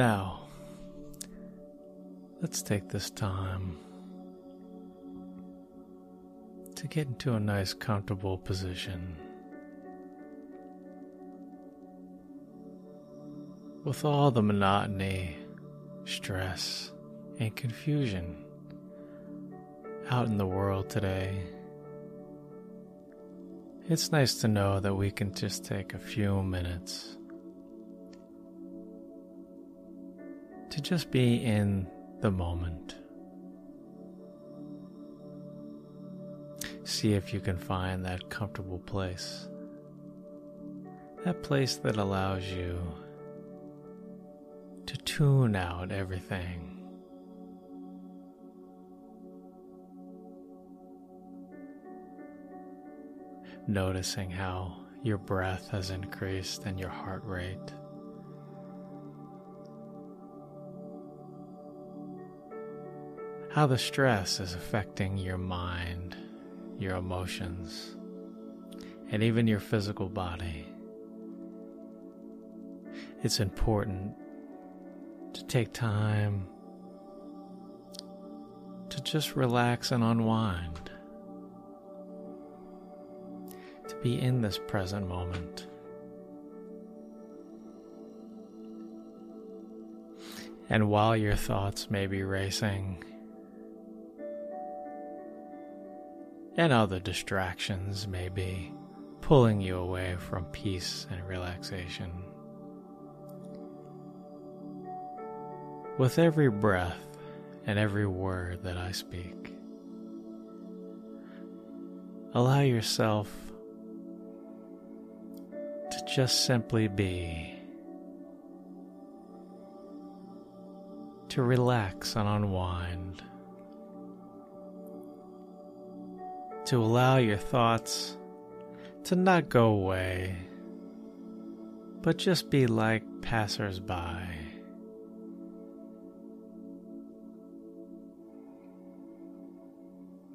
Now, let's take this time to get into a nice, comfortable position. With all the monotony, stress, and confusion out in the world today, it's nice to know that we can just take a few minutes to just be in the moment. See if you can find that comfortable place. That place that allows you to tune out everything. Noticing how your breath has increased and your heart rate. How the stress is affecting your mind, your emotions, and even your physical body. It's important to take time to just relax and unwind, to be in this present moment. And while your thoughts may be racing, and other distractions may be pulling you away from peace and relaxation. With every breath and every word that I speak, allow yourself to just simply be, to relax and unwind. To allow your thoughts to not go away, but just be like passersby.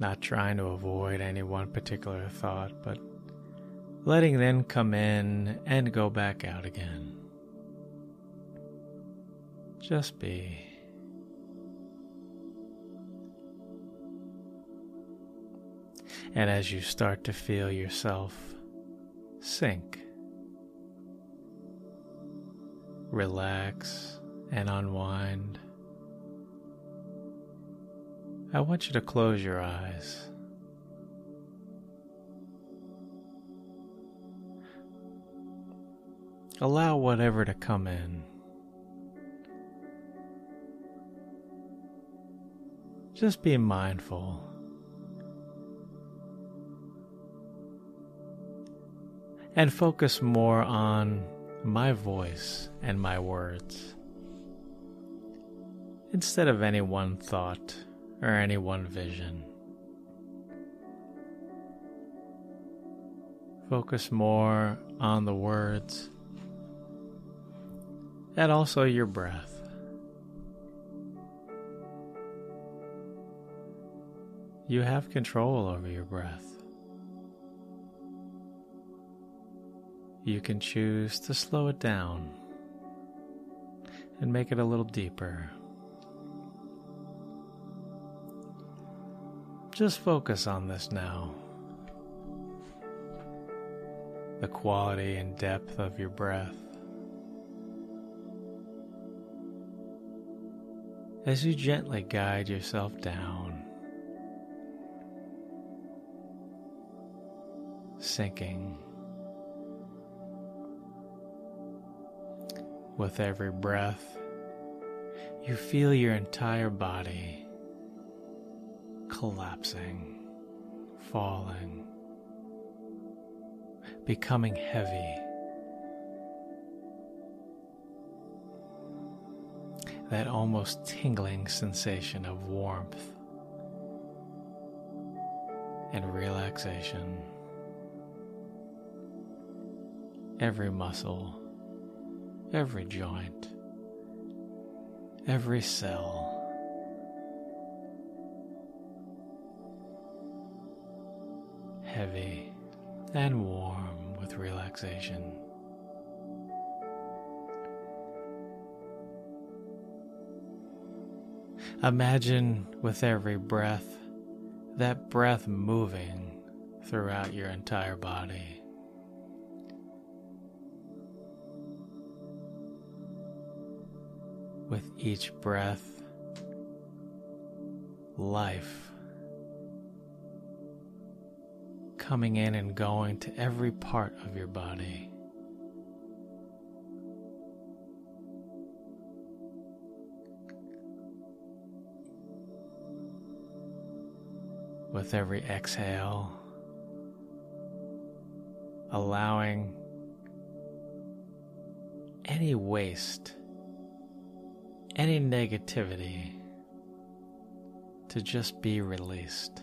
Not trying to avoid any one particular thought, but letting them come in and go back out again. Just be. And as you start to feel yourself sink, relax, and unwind, I want you to close your eyes. Allow whatever to come in. Just be mindful and focus more on my voice and my words instead of any one thought or any one vision. Focus more on the words and also your breath. You have control over your breath. You can choose to slow it down and make it a little deeper. Just focus on this now. The quality and depth of your breath. As you gently guide yourself down, sinking With every breath, you feel your entire body collapsing, falling, becoming heavy. That almost tingling sensation of warmth and relaxation. Every muscle every joint, every cell. Heavy and warm with relaxation. Imagine with every breath, that breath moving throughout your entire body. With each breath, life coming in and going to every part of your body. With every exhale, allowing any waste, any negativity to just be released.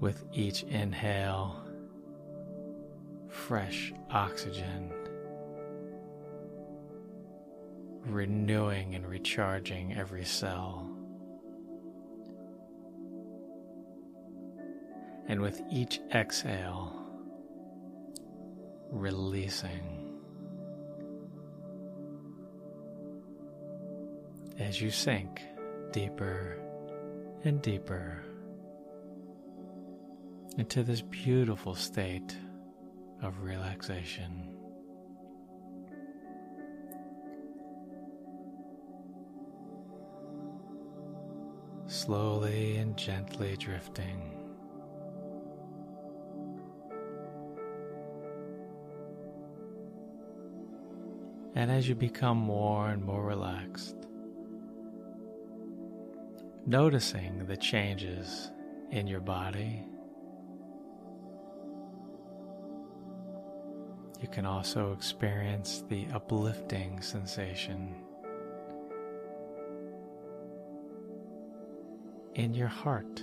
With each inhale, fresh oxygen, renewing and recharging every cell. And with each exhale, releasing. as you sink deeper and deeper into this beautiful state of relaxation. Slowly and gently drifting. And as you become more and more relaxed, noticing the changes in your body. You can also experience the uplifting sensation in your heart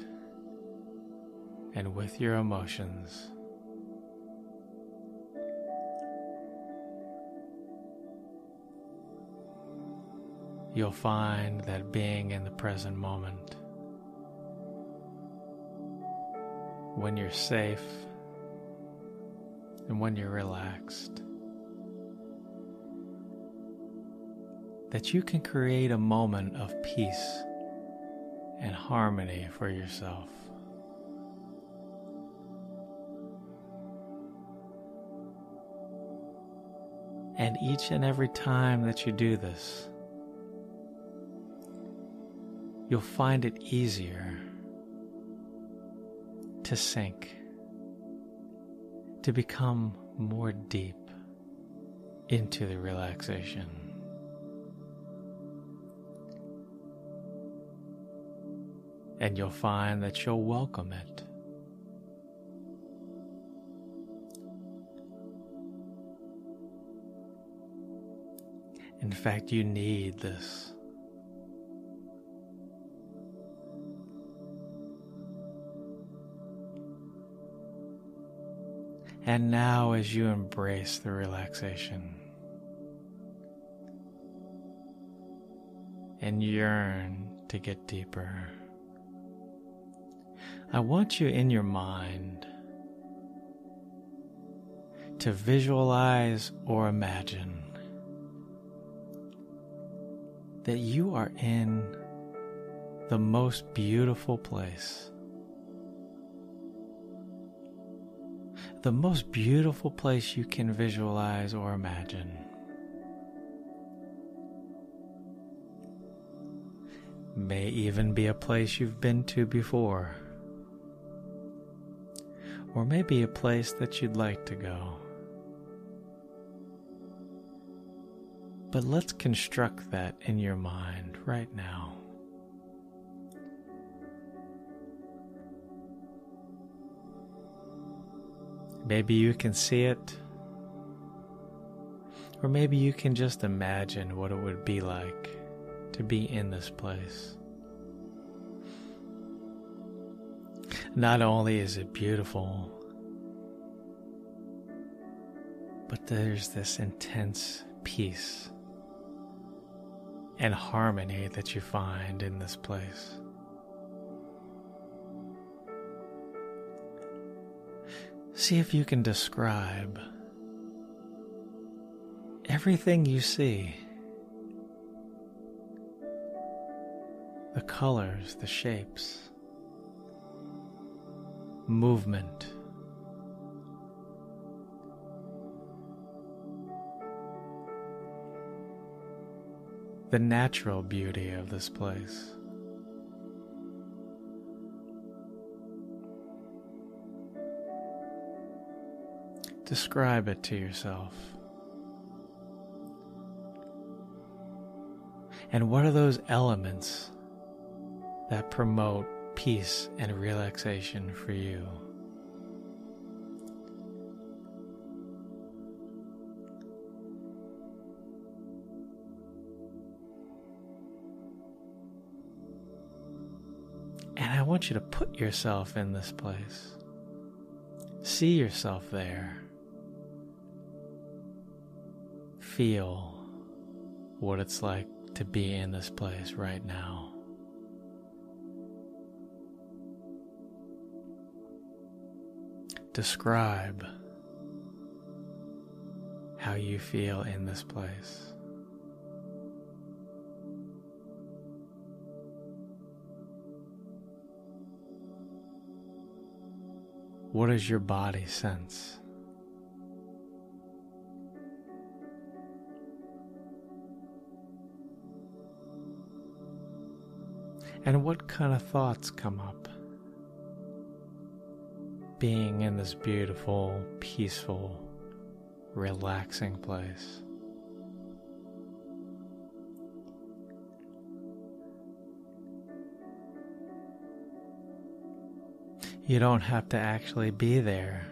and with your emotions. You'll find that being in the present moment, when you're safe and when you're relaxed, that you can create a moment of peace and harmony for yourself. And each and every time that you do this, you'll find it easier to sink, to become more deep into the relaxation. And you'll find that you'll welcome it. In fact, you need this. And now, as you embrace the relaxation and yearn to get deeper, I want you in your mind to visualize or imagine that you are in the most beautiful place the most beautiful place you can visualize or imagine. May even be a place you've been to before, or maybe a place that you'd like to go. But let's construct that in your mind right now. Maybe you can see it, or maybe you can just imagine what it would be like to be in this place. Not only is it beautiful, but there's this intense peace and harmony that you find in this place. See if you can describe everything you see the colors, the shapes, movement. The natural beauty of this place. Describe it to yourself. And what are those elements that promote peace and relaxation for you? And I want you to put yourself in this place. See yourself there. Feel what it's like to be in this place right now. Describe how you feel in this place. What does your body sense? And what kind of thoughts come up? Being in this beautiful, peaceful, relaxing place. You don't have to actually be there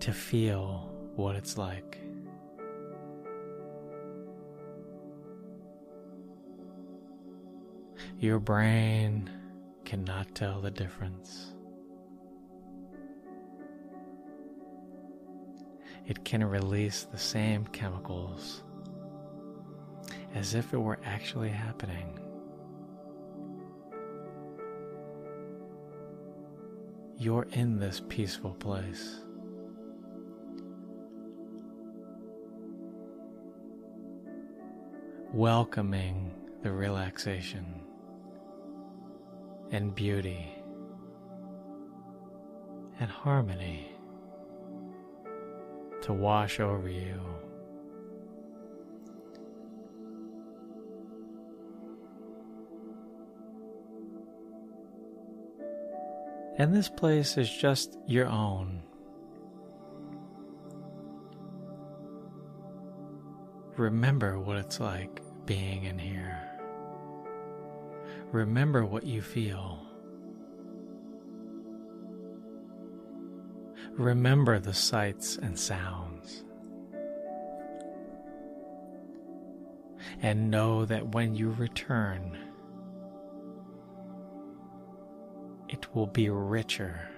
to feel what it's like. Your brain cannot tell the difference. It can release the same chemicals as if it were actually happening. You're in this peaceful place. Welcoming the relaxation and beauty and harmony to wash over you. And this place is just your own. Remember what it's like being in here. Remember what you feel. Remember the sights and sounds. And know that when you return, it will be richer,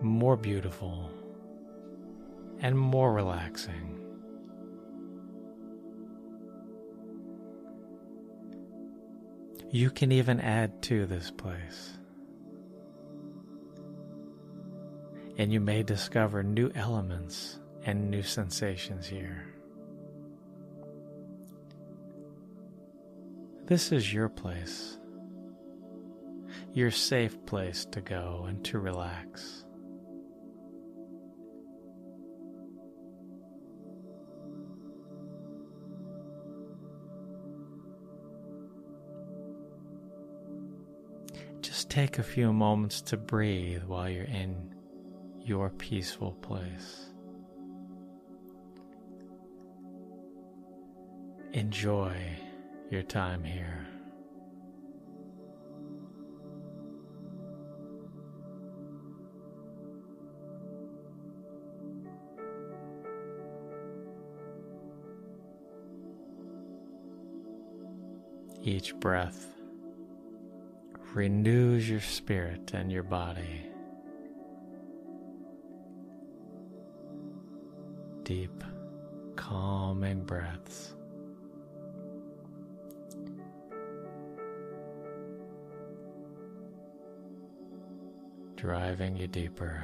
more beautiful, and more relaxing. You can even add to this place. And you may discover new elements and new sensations here. This is your place, your safe place to go and to relax. Take a few moments to breathe while you're in your peaceful place. Enjoy your time here. Each breath renews your spirit and your body. Deep, calming breaths. Driving you deeper.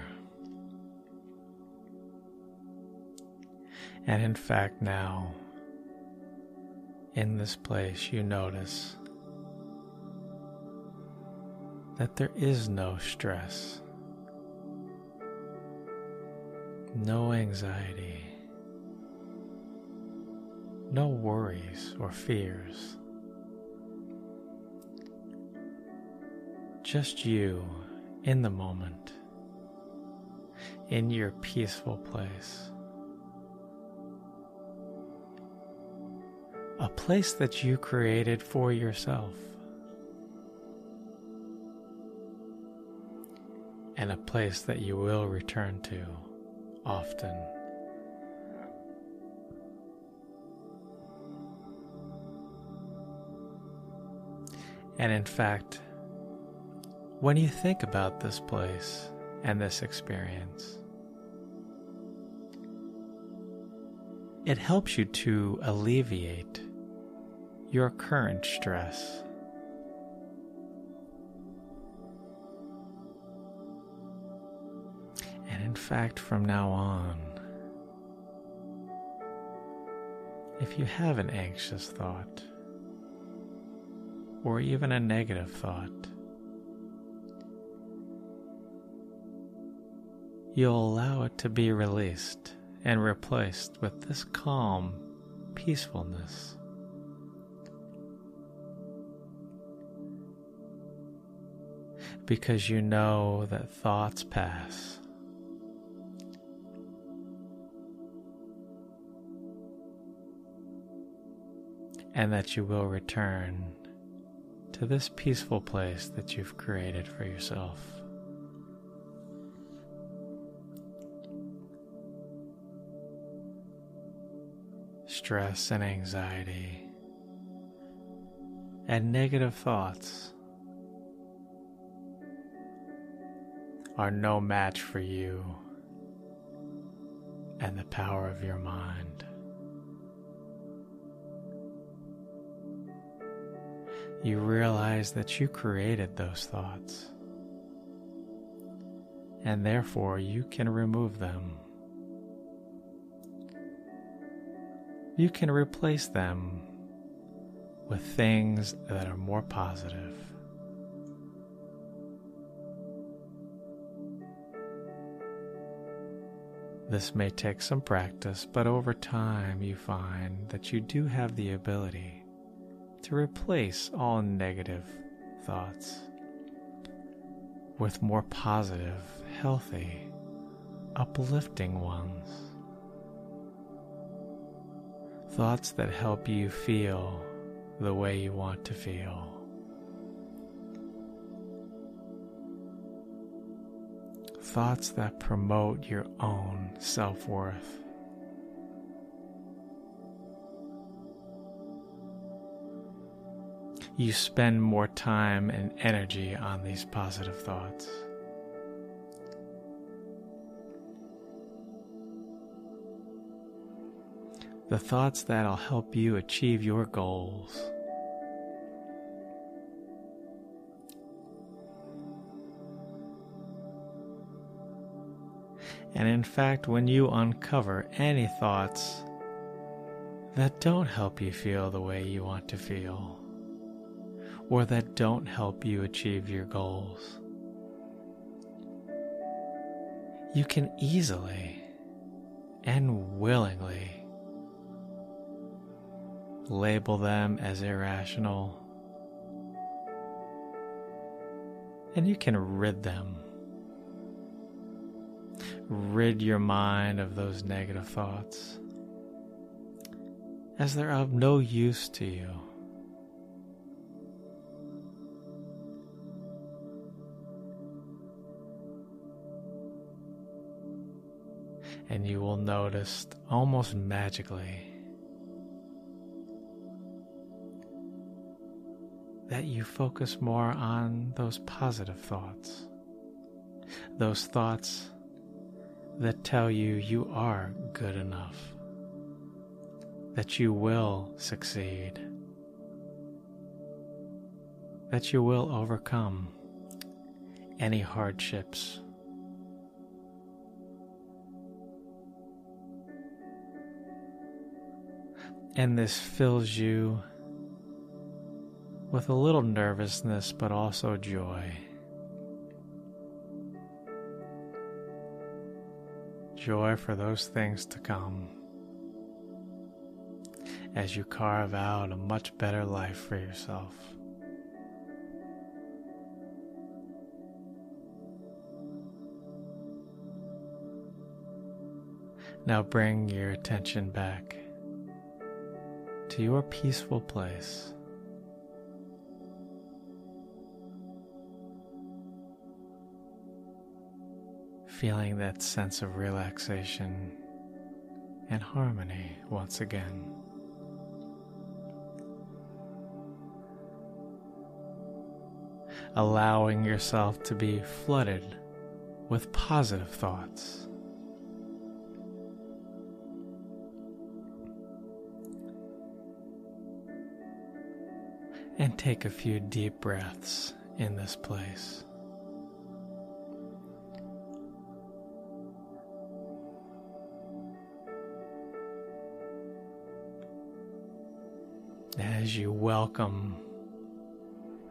And in fact, now, in this place, you notice that there is no stress, no anxiety, no worries or fears. Just you in the moment, in your peaceful place. A place that you created for yourself. And a place that you will return to often. And in fact, when you think about this place and this experience, it helps you to alleviate your current stress. Fact, from now on, if you have an anxious thought, or even a negative thought, you'll allow it to be released and replaced with this calm peacefulness. Because you know that thoughts pass. And that you will return to this peaceful place that you've created for yourself. Stress and anxiety and negative thoughts are no match for you and the power of your mind. You realize that you created those thoughts. And therefore, you can remove them. You can replace them with things that are more positive. This may take some practice, but over time you find that you do have the ability to replace all negative thoughts with more positive, healthy, uplifting ones. Thoughts that help you feel the way you want to feel. Thoughts that promote your own self worth. You spend more time and energy on these positive thoughts. The thoughts that'll help you achieve your goals. And in fact, when you uncover any thoughts that don't help you feel the way you want to feel, or that don't help you achieve your goals. You can easily and willingly label them as irrational, and you can rid them. Rid your mind of those negative thoughts as they're of no use to you. And you will notice almost magically that you focus more on those positive thoughts, those thoughts that tell you you are good enough, that you will succeed, that you will overcome any hardships And this fills you with a little nervousness, but also joy. Joy for those things to come as you carve out a much better life for yourself. Now bring your attention back to your peaceful place. Feeling that sense of relaxation and harmony once again. Allowing yourself to be flooded with positive thoughts. And take a few deep breaths in this place. As you welcome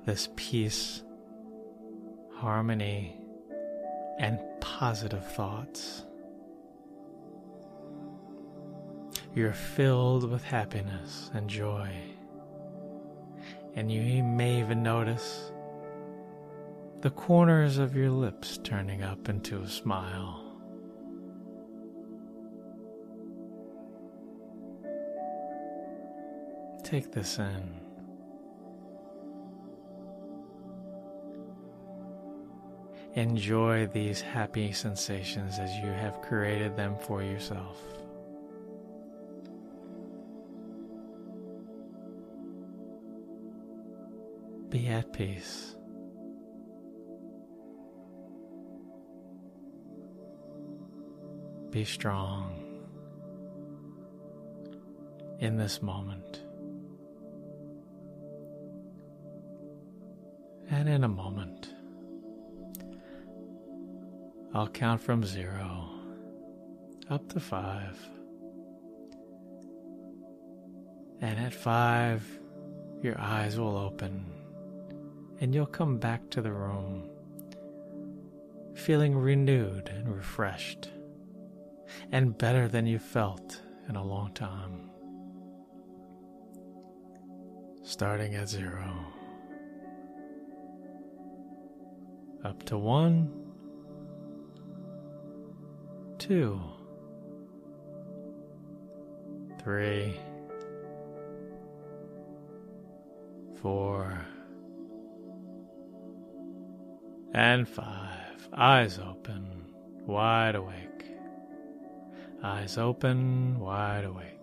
this peace, harmony, and positive thoughts, you're filled with happiness and joy and you may even notice the corners of your lips turning up into a smile. Take this in. Enjoy these happy sensations as you have created them for yourself. Be at peace. Be strong in this moment. And in a moment, I'll count from zero up to five. And at five, your eyes will open and you'll come back to the room feeling renewed and refreshed and better than you felt in a long time. Starting at zero, up to one, two, three, four and five. Eyes open, wide awake. Eyes open, wide awake.